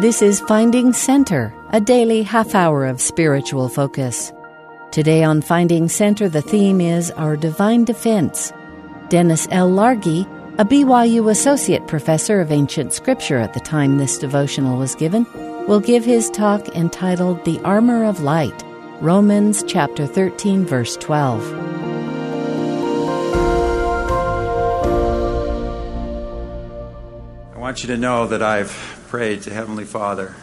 This is Finding Center, a daily half hour of spiritual focus. Today on Finding Center, the theme is Our Divine Defense. Dennis L. Largey, a BYU Associate Professor of Ancient Scripture at the time this devotional was given, will give his talk entitled The Armor of Light, Romans chapter 13, verse 12. I want you to know that I've prayed to Heavenly Father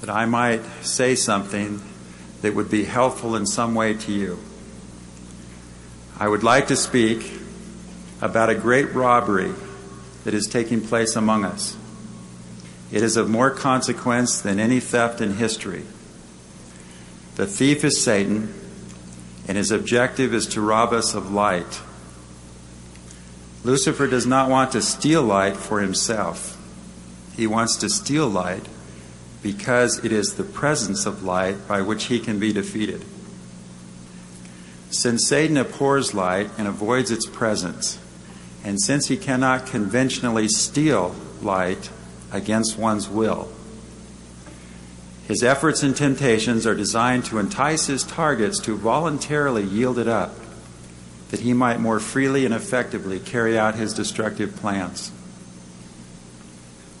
that I might say something that would be helpful in some way to you. I would like to speak about a great robbery that is taking place among us. It is of more consequence than any theft in history. The thief is Satan, and his objective is to rob us of light. Lucifer does not want to steal light for himself. He wants to steal light because it is the presence of light by which he can be defeated. Since Satan abhors light and avoids its presence, and since he cannot conventionally steal light against one's will, his efforts and temptations are designed to entice his targets to voluntarily yield it up, that he might more freely and effectively carry out his destructive plans.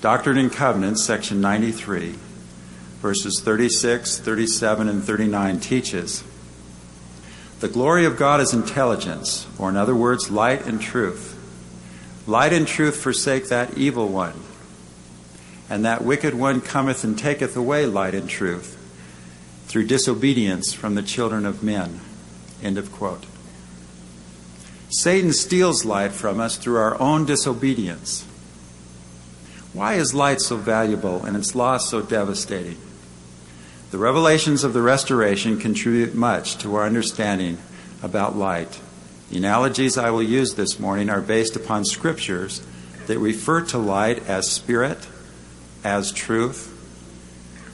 Doctrine and Covenants, section 93, verses 36, 37, and 39 teaches The glory of God is intelligence, or in other words, light and truth. Light and truth forsake that evil one, and that wicked one cometh and taketh away light and truth through disobedience from the children of men. End of quote. Satan steals light from us through our own disobedience. Why is light so valuable and its loss so devastating? The revelations of the restoration contribute much to our understanding about light. The analogies I will use this morning are based upon scriptures that refer to light as spirit, as truth,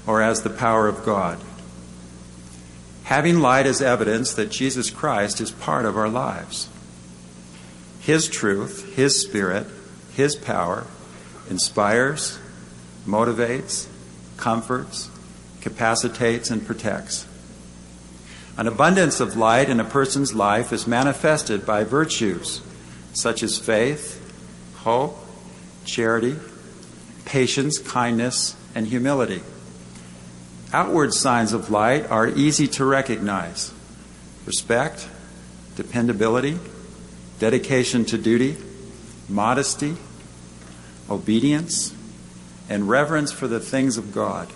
or as the power of God. Having light is evidence that Jesus Christ is part of our lives. His truth, His spirit, His power, inspires, motivates, comforts, capacitates, and protects. An abundance of light in a person's life is manifested by virtues such as faith, hope, charity, patience, kindness, and humility. Outward signs of light are easy to recognize respect, dependability, dedication to duty, modesty, obedience, and reverence for the things of God.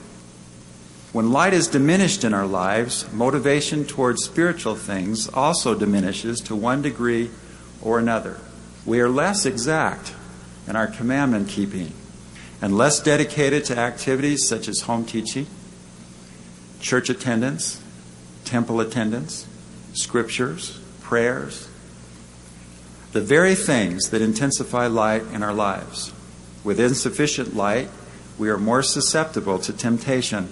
When light is diminished in our lives, motivation towards spiritual things also diminishes to one degree or another. We are less exact in our commandment keeping and less dedicated to activities such as home teaching, church attendance, temple attendance, scriptures, prayers, the very things that intensify light in our lives. With insufficient light, we are more susceptible to temptation.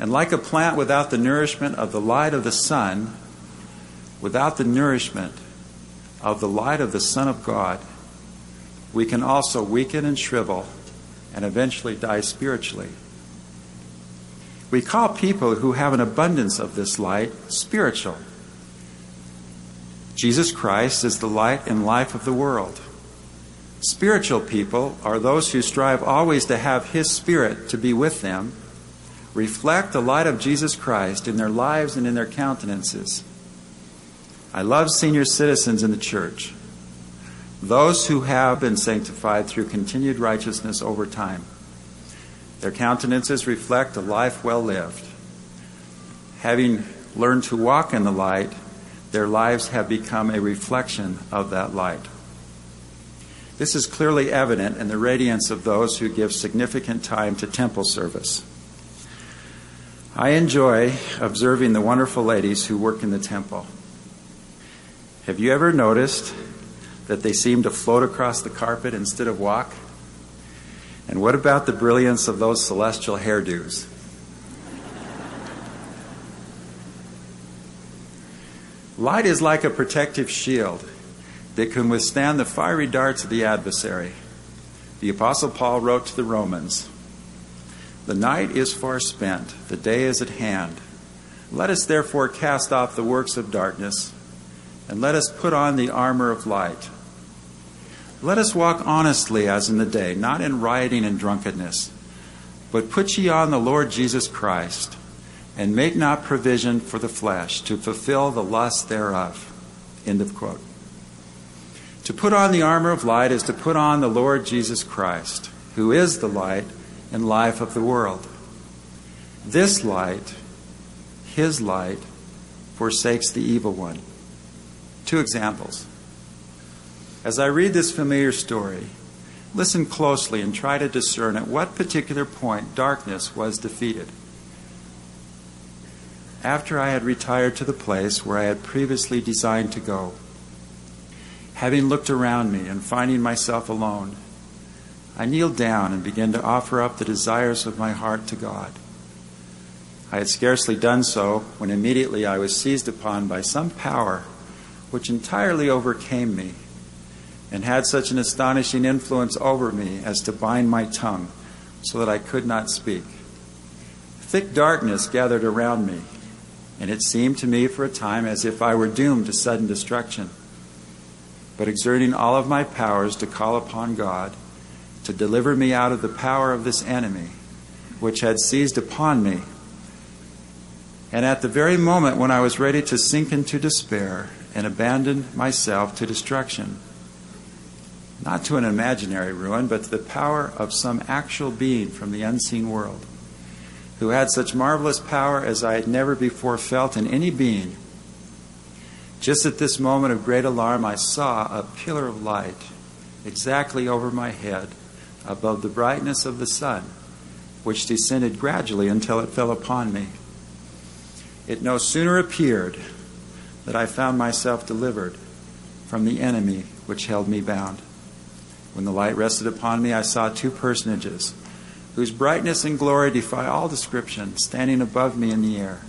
And like a plant without the nourishment of the light of the sun, without the nourishment of the light of the Son of God, we can also weaken and shrivel and eventually die spiritually. We call people who have an abundance of this light spiritual. Jesus Christ is the light and life of the world. Spiritual people are those who strive always to have His Spirit to be with them, reflect the light of Jesus Christ in their lives and in their countenances. I love senior citizens in the church, those who have been sanctified through continued righteousness over time. Their countenances reflect a life well lived. Having learned to walk in the light, their lives have become a reflection of that light. This is clearly evident in the radiance of those who give significant time to temple service. I enjoy observing the wonderful ladies who work in the temple. Have you ever noticed that they seem to float across the carpet instead of walk? And what about the brilliance of those celestial hairdos? Light is like a protective shield that can withstand the fiery darts of the adversary. The Apostle Paul wrote to the Romans The night is far spent, the day is at hand. Let us therefore cast off the works of darkness, and let us put on the armor of light. Let us walk honestly as in the day, not in rioting and drunkenness, but put ye on the Lord Jesus Christ, and make not provision for the flesh to fulfill the lust thereof. End of quote. To put on the armor of light is to put on the Lord Jesus Christ, who is the light and life of the world. This light, his light, forsakes the evil one. Two examples. As I read this familiar story, listen closely and try to discern at what particular point darkness was defeated. After I had retired to the place where I had previously designed to go, having looked around me and finding myself alone, I kneeled down and began to offer up the desires of my heart to God. I had scarcely done so when immediately I was seized upon by some power which entirely overcame me and had such an astonishing influence over me as to bind my tongue so that I could not speak. Thick darkness gathered around me, and it seemed to me for a time as if I were doomed to sudden destruction. But exerting all of my powers to call upon God, to deliver me out of the power of this enemy which had seized upon me. And at the very moment when I was ready to sink into despair and abandon myself to destruction, not to an imaginary ruin, but to the power of some actual being from the unseen world, who had such marvelous power as I had never before felt in any being. Just at this moment of great alarm, I saw a pillar of light exactly over my head above the brightness of the sun, which descended gradually until it fell upon me. It no sooner appeared that I found myself delivered from the enemy which held me bound. When the light rested upon me, I saw two personages whose brightness and glory defy all description, standing above me in the air.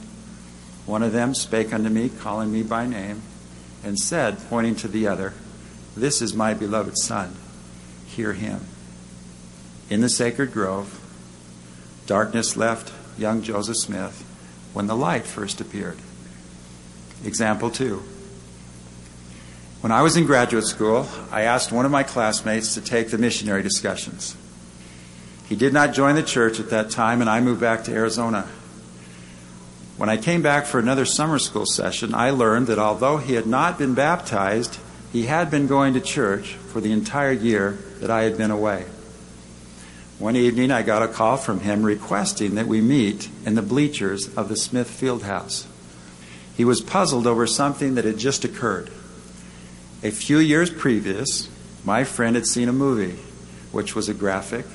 One of them spake unto me, calling me by name, and said, pointing to the other, This is my beloved Son, hear him in the sacred grove, darkness left young Joseph Smith when the light first appeared. Example two. When I was in graduate school, I asked one of my classmates to take the missionary discussions. He did not join the church at that time, and I moved back to Arizona. When I came back for another summer school session, I learned that although he had not been baptized, he had been going to church for the entire year that I had been away. One evening, I got a call from him requesting that we meet in the bleachers of the Smith Field House. He was puzzled over something that had just occurred. A few years previous, my friend had seen a movie, which was a graphic,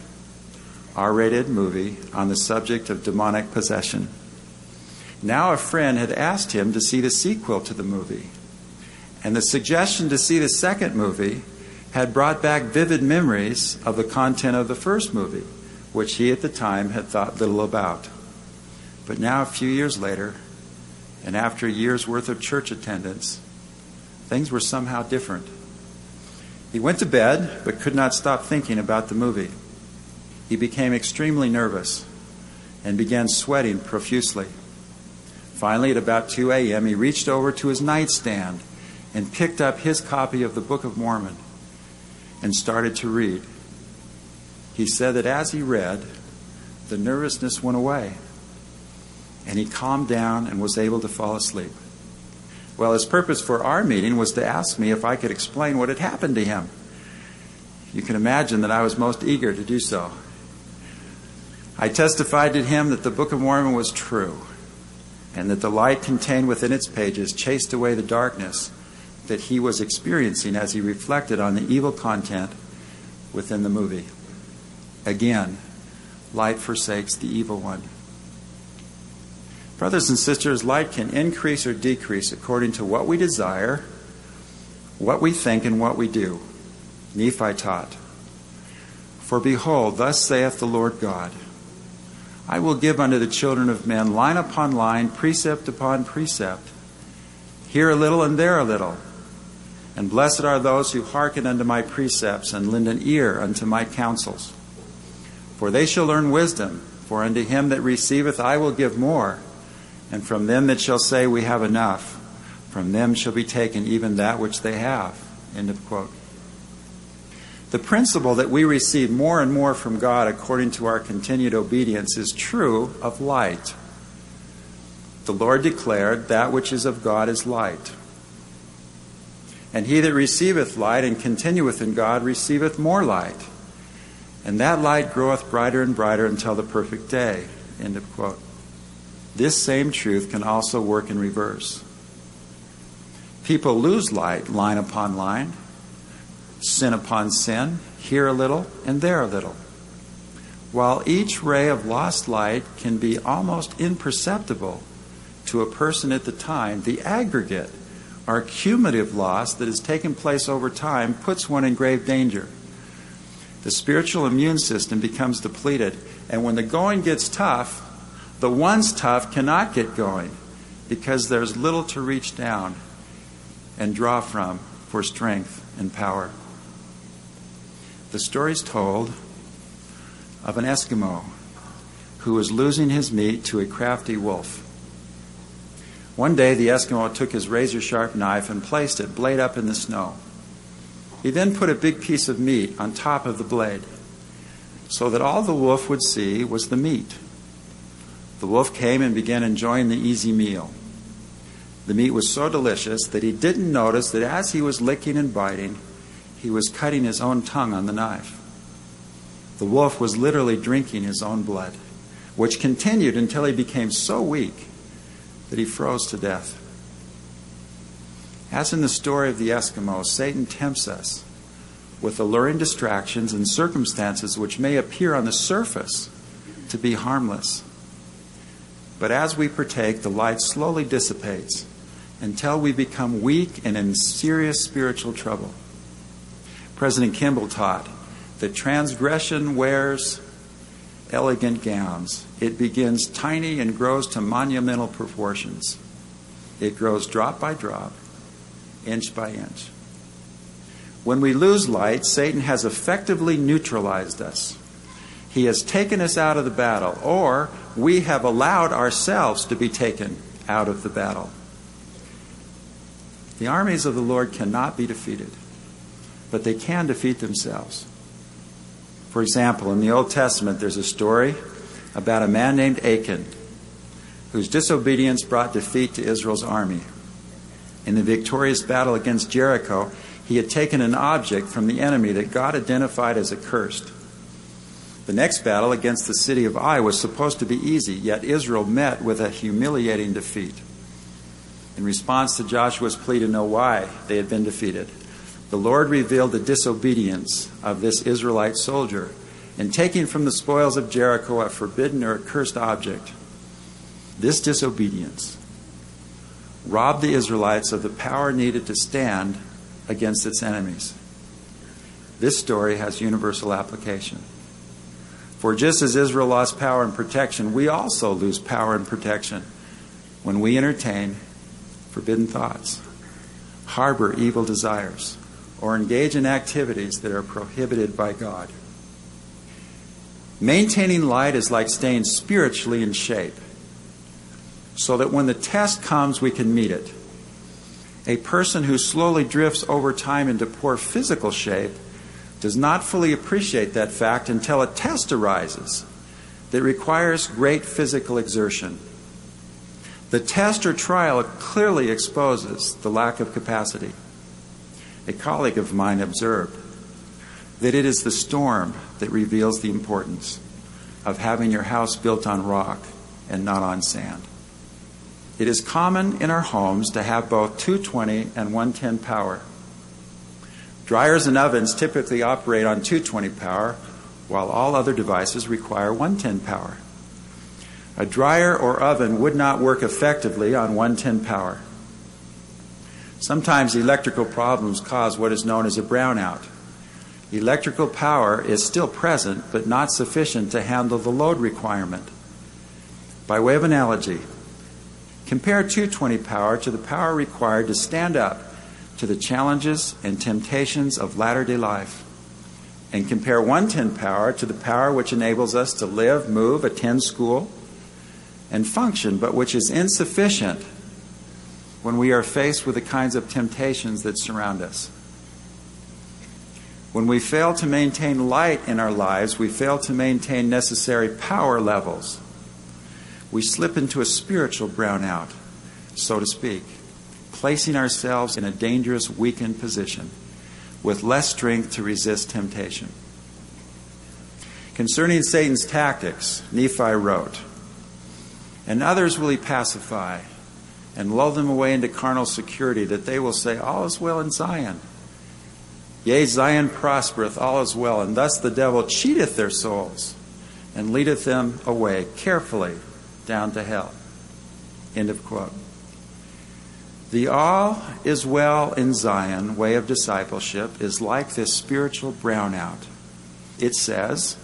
R rated movie on the subject of demonic possession. Now, a friend had asked him to see the sequel to the movie. And the suggestion to see the second movie had brought back vivid memories of the content of the first movie, which he at the time had thought little about. But now, a few years later, and after a year's worth of church attendance, things were somehow different. He went to bed, but could not stop thinking about the movie. He became extremely nervous and began sweating profusely. Finally, at about 2 a.m., he reached over to his nightstand and picked up his copy of the Book of Mormon and started to read. He said that as he read, the nervousness went away and he calmed down and was able to fall asleep. Well, his purpose for our meeting was to ask me if I could explain what had happened to him. You can imagine that I was most eager to do so. I testified to him that the Book of Mormon was true and that the light contained within its pages chased away the darkness that he was experiencing as he reflected on the evil content within the movie. Again, light forsakes the evil one. Brothers and sisters, light can increase or decrease according to what we desire, what we think, and what we do. Nephi taught For behold, thus saith the Lord God I will give unto the children of men line upon line, precept upon precept, here a little and there a little and blessed are those who hearken unto my precepts and lend an ear unto my counsels. For they shall learn wisdom For unto him that receiveth I will give more, and from them that shall say, We have enough, from them shall be taken even that which they have. End of quote. The principle that we receive more and more from God according to our continued obedience is true of light. The Lord declared, That which is of God is light. And he that receiveth light and continueth in God receiveth more light. And that light groweth brighter and brighter until the perfect day. End of quote. This same truth can also work in reverse. People lose light line upon line, sin upon sin, here a little and there a little. While each ray of lost light can be almost imperceptible to a person at the time, the aggregate our cumulative loss that has taken place over time puts one in grave danger. The spiritual immune system becomes depleted, and when the going gets tough, the ones tough cannot get going because there's little to reach down and draw from for strength and power. The story is told of an Eskimo who was losing his meat to a crafty wolf. One day, the Eskimo took his razor sharp knife and placed it blade up in the snow. He then put a big piece of meat on top of the blade so that all the wolf would see was the meat. The wolf came and began enjoying the easy meal. The meat was so delicious that he didn't notice that as he was licking and biting, he was cutting his own tongue on the knife. The wolf was literally drinking his own blood, which continued until he became so weak that he froze to death. As in the story of the Eskimo, Satan tempts us with alluring distractions and circumstances which may appear on the surface to be harmless. But as we partake, the light slowly dissipates until we become weak and in serious spiritual trouble. President Kimball taught that transgression wears elegant gowns. It begins tiny and grows to monumental proportions. It grows drop by drop, inch by inch. When we lose light, Satan has effectively neutralized us. He has taken us out of the battle, or we have allowed ourselves to be taken out of the battle. The armies of the Lord cannot be defeated, but they can defeat themselves. For example, in the Old Testament, there's a story about a man named Achan whose disobedience brought defeat to Israel's army. In the victorious battle against Jericho, he had taken an object from the enemy that God identified as accursed. The next battle against the city of Ai was supposed to be easy, yet Israel met with a humiliating defeat. In response to Joshua's plea to know why they had been defeated, the Lord revealed the disobedience of this Israelite soldier in taking from the spoils of Jericho a forbidden or accursed object. This disobedience robbed the Israelites of the power needed to stand against its enemies. This story has universal application. For just as Israel lost power and protection, we also lose power and protection when we entertain forbidden thoughts, harbor evil desires, or engage in activities that are prohibited by God. Maintaining light is like staying spiritually in shape so that when the test comes, we can meet it. A person who slowly drifts over time into poor physical shape does not fully appreciate that fact until a test arises that requires great physical exertion. The test or trial clearly exposes the lack of capacity a colleague of mine observed that it is the storm that reveals the importance of having your house built on rock and not on sand. It is common in our homes to have both 220 and 110 power. Dryers and ovens typically operate on 220 power, while all other devices require 110 power. A dryer or oven would not work effectively on 110 power. Sometimes electrical problems cause what is known as a brownout. Electrical power is still present, but not sufficient to handle the load requirement. By way of analogy, compare 220 power to the power required to stand up to the challenges and temptations of latter day life and compare 110 power to the power which enables us to live, move, attend school, and function, but which is insufficient when we are faced with the kinds of temptations that surround us. When we fail to maintain light in our lives, we fail to maintain necessary power levels. We slip into a spiritual brownout, so to speak, placing ourselves in a dangerous, weakened position with less strength to resist temptation. Concerning Satan's tactics, Nephi wrote, And others will he pacify and lull them away into carnal security, that they will say, All is well in Zion. Yea, Zion prospereth, all is well, and thus the devil cheateth their souls and leadeth them away carefully down to hell. End of quote. The all is well in Zion way of discipleship is like this spiritual brownout. It says,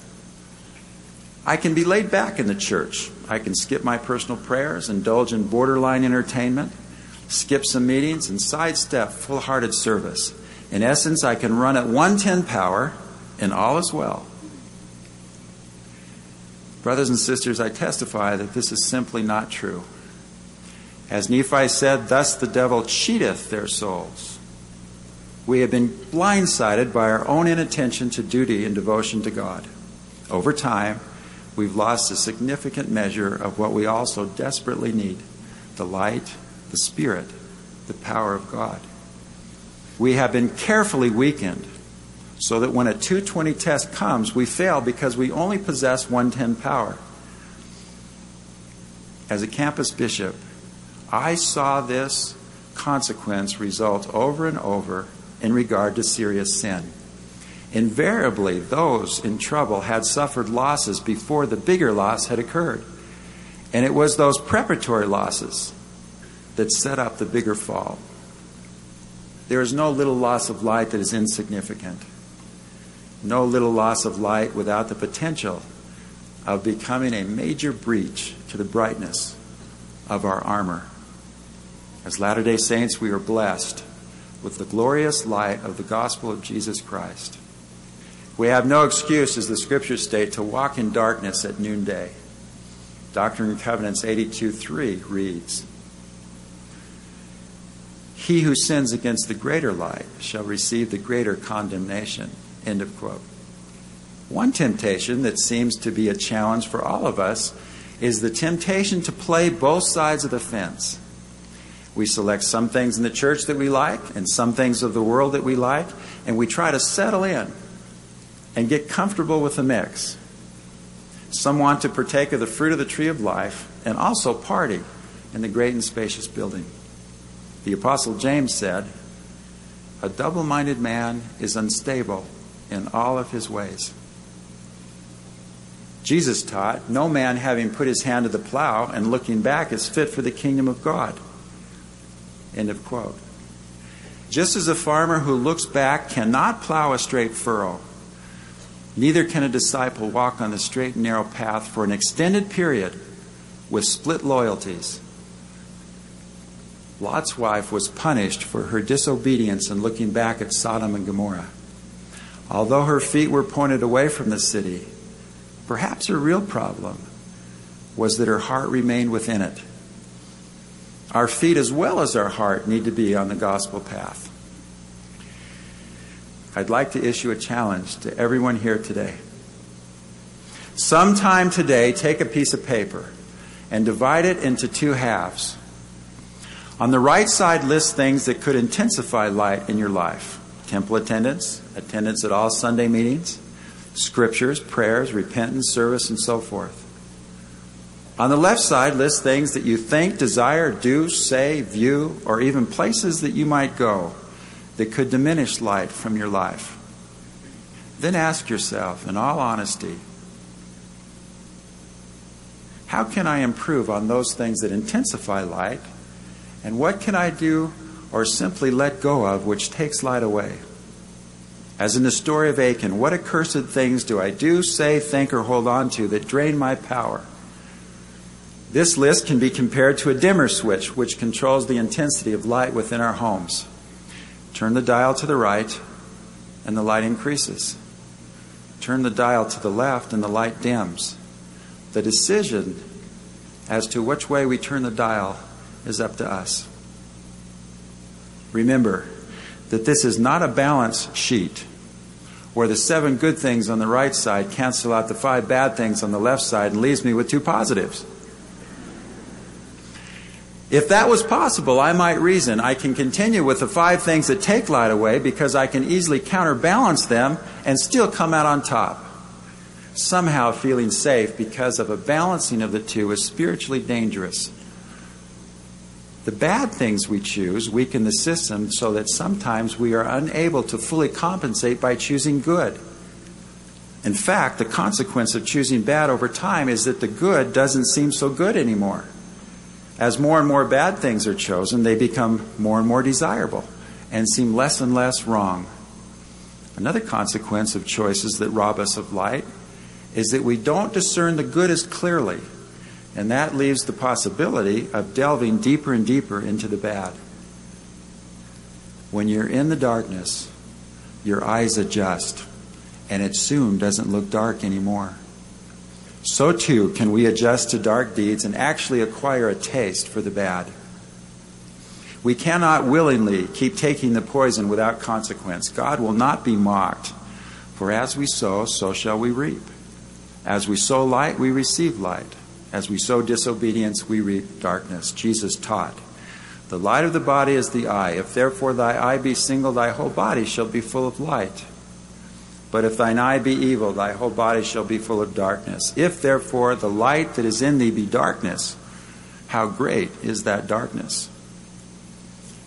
I can be laid back in the church. I can skip my personal prayers, indulge in borderline entertainment, skip some meetings, and sidestep full hearted service. In essence, I can run at 110 power, and all is well. Brothers and sisters, I testify that this is simply not true. As Nephi said, thus the devil cheateth their souls. We have been blindsided by our own inattention to duty and devotion to God. Over time, we've lost a significant measure of what we also desperately need the light, the Spirit, the power of God. We have been carefully weakened so that when a 220 test comes, we fail because we only possess 110 power. As a campus bishop, I saw this consequence result over and over in regard to serious sin. Invariably, those in trouble had suffered losses before the bigger loss had occurred. And it was those preparatory losses that set up the bigger fall. There is no little loss of light that is insignificant. No little loss of light without the potential of becoming a major breach to the brightness of our armor. As Latter day Saints, we are blessed with the glorious light of the gospel of Jesus Christ. We have no excuse, as the scriptures state, to walk in darkness at noonday. Doctrine and Covenants 82:3 reads, He who sins against the greater light shall receive the greater condemnation. End of quote. One temptation that seems to be a challenge for all of us is the temptation to play both sides of the fence we select some things in the church that we like and some things of the world that we like, and we try to settle in and get comfortable with the mix. Some want to partake of the fruit of the tree of life and also party in the great and spacious building. The Apostle James said, A double minded man is unstable in all of his ways. Jesus taught, No man having put his hand to the plow and looking back is fit for the kingdom of God. End of quote. Just as a farmer who looks back cannot plow a straight furrow, neither can a disciple walk on the straight and narrow path for an extended period with split loyalties. Lot's wife was punished for her disobedience in looking back at Sodom and Gomorrah. Although her feet were pointed away from the city, perhaps her real problem was that her heart remained within it. Our feet, as well as our heart, need to be on the gospel path. I'd like to issue a challenge to everyone here today. Sometime today, take a piece of paper and divide it into two halves. On the right side, list things that could intensify light in your life temple attendance, attendance at all Sunday meetings, scriptures, prayers, repentance, service, and so forth. On the left side, list things that you think, desire, do, say, view, or even places that you might go that could diminish light from your life. Then ask yourself, in all honesty, how can I improve on those things that intensify light? And what can I do or simply let go of which takes light away? As in the story of Achan, what accursed things do I do, say, think, or hold on to that drain my power? This list can be compared to a dimmer switch, which controls the intensity of light within our homes. Turn the dial to the right, and the light increases. turn the dial to the left and the light dims. The decision as to which way we turn the dial is up to us. Remember that this is not a balance sheet where the seven good things on the right side cancel out the five bad things on the left side and leaves me with two positives. If that was possible, I might reason I can continue with the five things that take light away because I can easily counterbalance them and still come out on top. Somehow feeling safe because of a balancing of the two is spiritually dangerous. The bad things we choose weaken the system so that sometimes we are unable to fully compensate by choosing good. In fact, the consequence of choosing bad over time is that the good doesn't seem so good anymore. As more and more bad things are chosen, they become more and more desirable and seem less and less wrong. Another consequence of choices that rob us of light is that we don't discern the good as clearly, and that leaves the possibility of delving deeper and deeper into the bad. When you're in the darkness, your eyes adjust, and it soon doesn't look dark anymore so too can we adjust to dark deeds and actually acquire a taste for the bad. We cannot willingly keep taking the poison without consequence. God will not be mocked. For as we sow, so shall we reap. As we sow light, we receive light. As we sow disobedience, we reap darkness. Jesus taught. The light of the body is the eye. If therefore thy eye be single, thy whole body shall be full of light. But if thine eye be evil, thy whole body shall be full of darkness. If therefore the light that is in thee be darkness, how great is that darkness?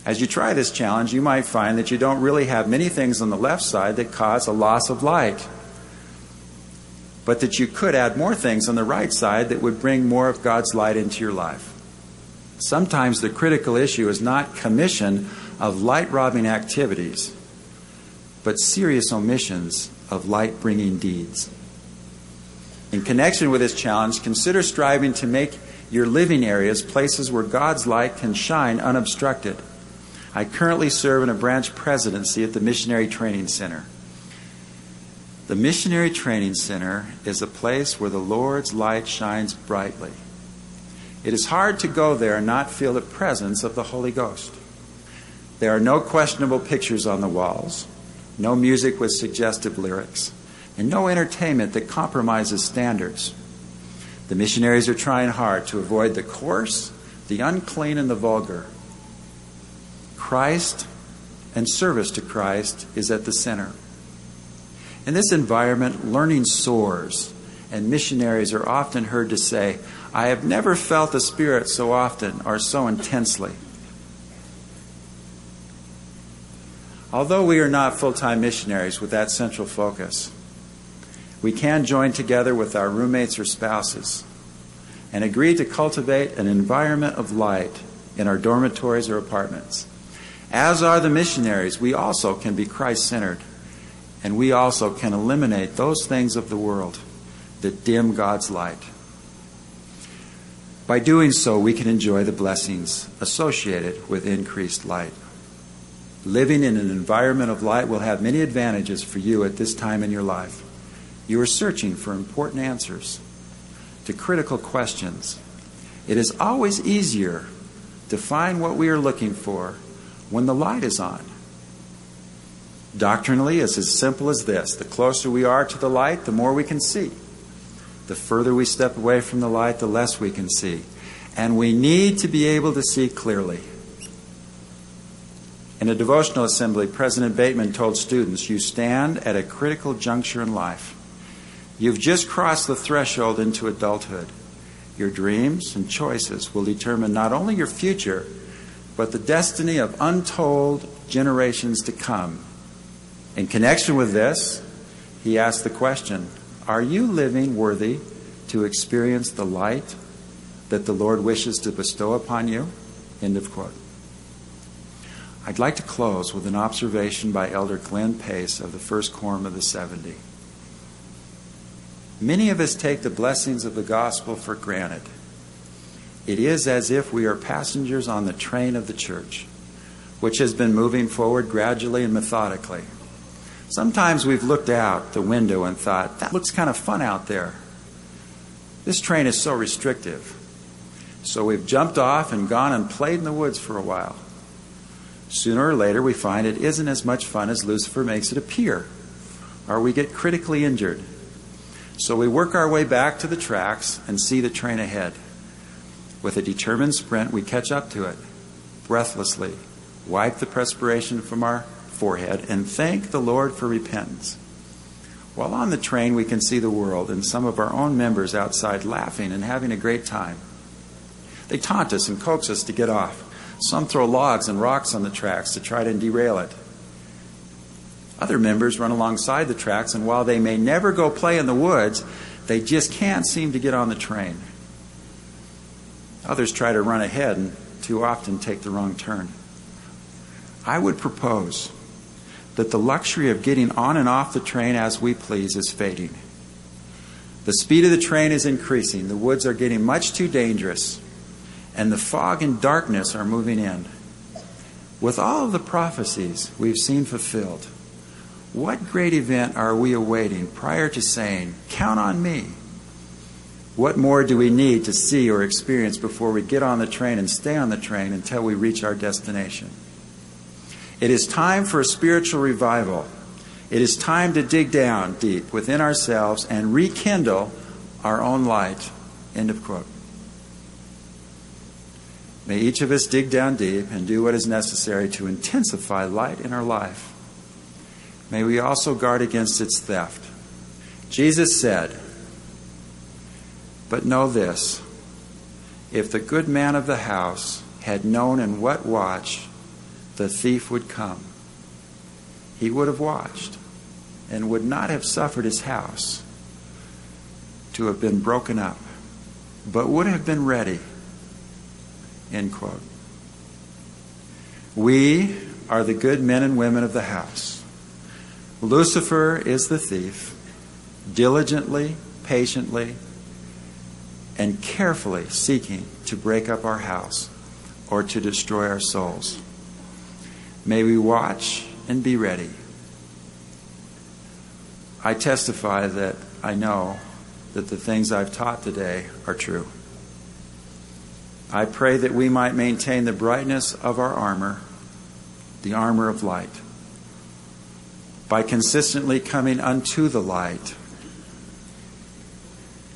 As you try this challenge, you might find that you don't really have many things on the left side that cause a loss of light, but that you could add more things on the right side that would bring more of God's light into your life. Sometimes the critical issue is not commission of light robbing activities but serious omissions of light bringing deeds. In connection with this challenge, consider striving to make your living areas places where God's light can shine unobstructed. I currently serve in a branch presidency at the Missionary Training Center. The Missionary Training Center is a place where the Lord's light shines brightly. It is hard to go there and not feel the presence of the Holy Ghost. There are no questionable pictures on the walls no music with suggestive lyrics, and no entertainment that compromises standards. The missionaries are trying hard to avoid the coarse, the unclean, and the vulgar. Christ and service to Christ is at the center. In this environment, learning soars, and missionaries are often heard to say, I have never felt the Spirit so often or so intensely. Although we are not full time missionaries with that central focus, we can join together with our roommates or spouses and agree to cultivate an environment of light in our dormitories or apartments. As are the missionaries, we also can be Christ centered, and we also can eliminate those things of the world that dim God's light. By doing so, we can enjoy the blessings associated with increased light. Living in an environment of light will have many advantages for you at this time in your life. You are searching for important answers to critical questions. It is always easier to find what we are looking for when the light is on. Doctrinally, it's as simple as this the closer we are to the light, the more we can see. The further we step away from the light, the less we can see. And we need to be able to see clearly. In a devotional assembly, President Bateman told students, You stand at a critical juncture in life. You've just crossed the threshold into adulthood. Your dreams and choices will determine not only your future, but the destiny of untold generations to come. In connection with this, he asked the question Are you living worthy to experience the light that the Lord wishes to bestow upon you? End of quote. I'd like to close with an observation by Elder Glenn Pace of the First Quorum of the 70. Many of us take the blessings of the gospel for granted. It is as if we are passengers on the train of the church, which has been moving forward gradually and methodically. Sometimes we've looked out the window and thought, that looks kind of fun out there. This train is so restrictive. So we've jumped off and gone and played in the woods for a while. Sooner or later, we find it isn't as much fun as Lucifer makes it appear, or we get critically injured. So we work our way back to the tracks and see the train ahead. With a determined sprint, we catch up to it, breathlessly, wipe the perspiration from our forehead, and thank the Lord for repentance. While on the train, we can see the world and some of our own members outside laughing and having a great time. They taunt us and coax us to get off. Some throw logs and rocks on the tracks to try to derail it. Other members run alongside the tracks, and while they may never go play in the woods, they just can't seem to get on the train. Others try to run ahead and too often take the wrong turn. I would propose that the luxury of getting on and off the train as we please is fading. The speed of the train is increasing. The woods are getting much too dangerous, and the fog and darkness are moving in. With all of the prophecies we've seen fulfilled, what great event are we awaiting prior to saying, Count on me? What more do we need to see or experience before we get on the train and stay on the train until we reach our destination? It is time for a spiritual revival. It is time to dig down deep within ourselves and rekindle our own light. End of quote. May each of us dig down deep and do what is necessary to intensify light in our life. May we also guard against its theft. Jesus said, But know this if the good man of the house had known in what watch the thief would come, he would have watched and would not have suffered his house to have been broken up, but would have been ready. End quote. We are the good men and women of the house. Lucifer is the thief, diligently, patiently, and carefully seeking to break up our house or to destroy our souls. May we watch and be ready. I testify that I know that the things I've taught today are true. I pray that we might maintain the brightness of our armor, the armor of light, by consistently coming unto the light,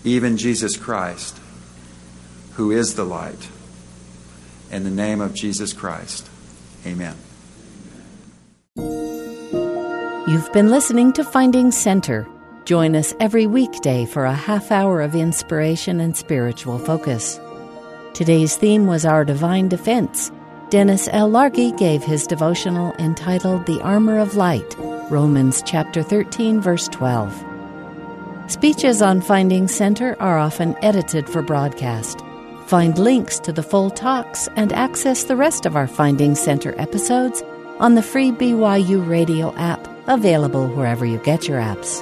even Jesus Christ, who is the light. In the name of Jesus Christ, amen. You've been listening to Finding Center. Join us every weekday for a half hour of inspiration and spiritual focus. Today's theme was Our Divine Defense. Dennis L. Largey gave his devotional entitled The Armor of Light, Romans chapter 13, verse 12. Speeches on Finding Center are often edited for broadcast. Find links to the full talks and access the rest of our Finding Center episodes on the free BYU radio app, available wherever you get your apps.